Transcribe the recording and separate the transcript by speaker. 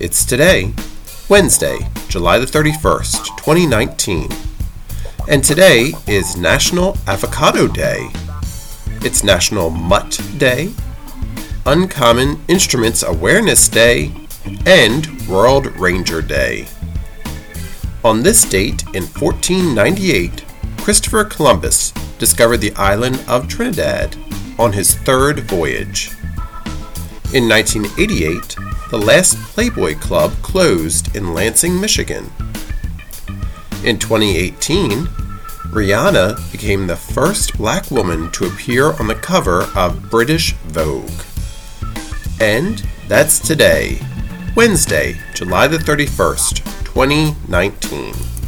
Speaker 1: It's today, Wednesday, July the 31st, 2019. And today is National Avocado Day. It's National Mutt Day, Uncommon Instruments Awareness Day, and World Ranger Day. On this date in 1498, Christopher Columbus discovered the island of Trinidad on his third voyage. In 1988, the last Playboy Club closed in Lansing, Michigan. In 2018, Rihanna became the first black woman to appear on the cover of British Vogue. And that's today, Wednesday, July the 31st, 2019.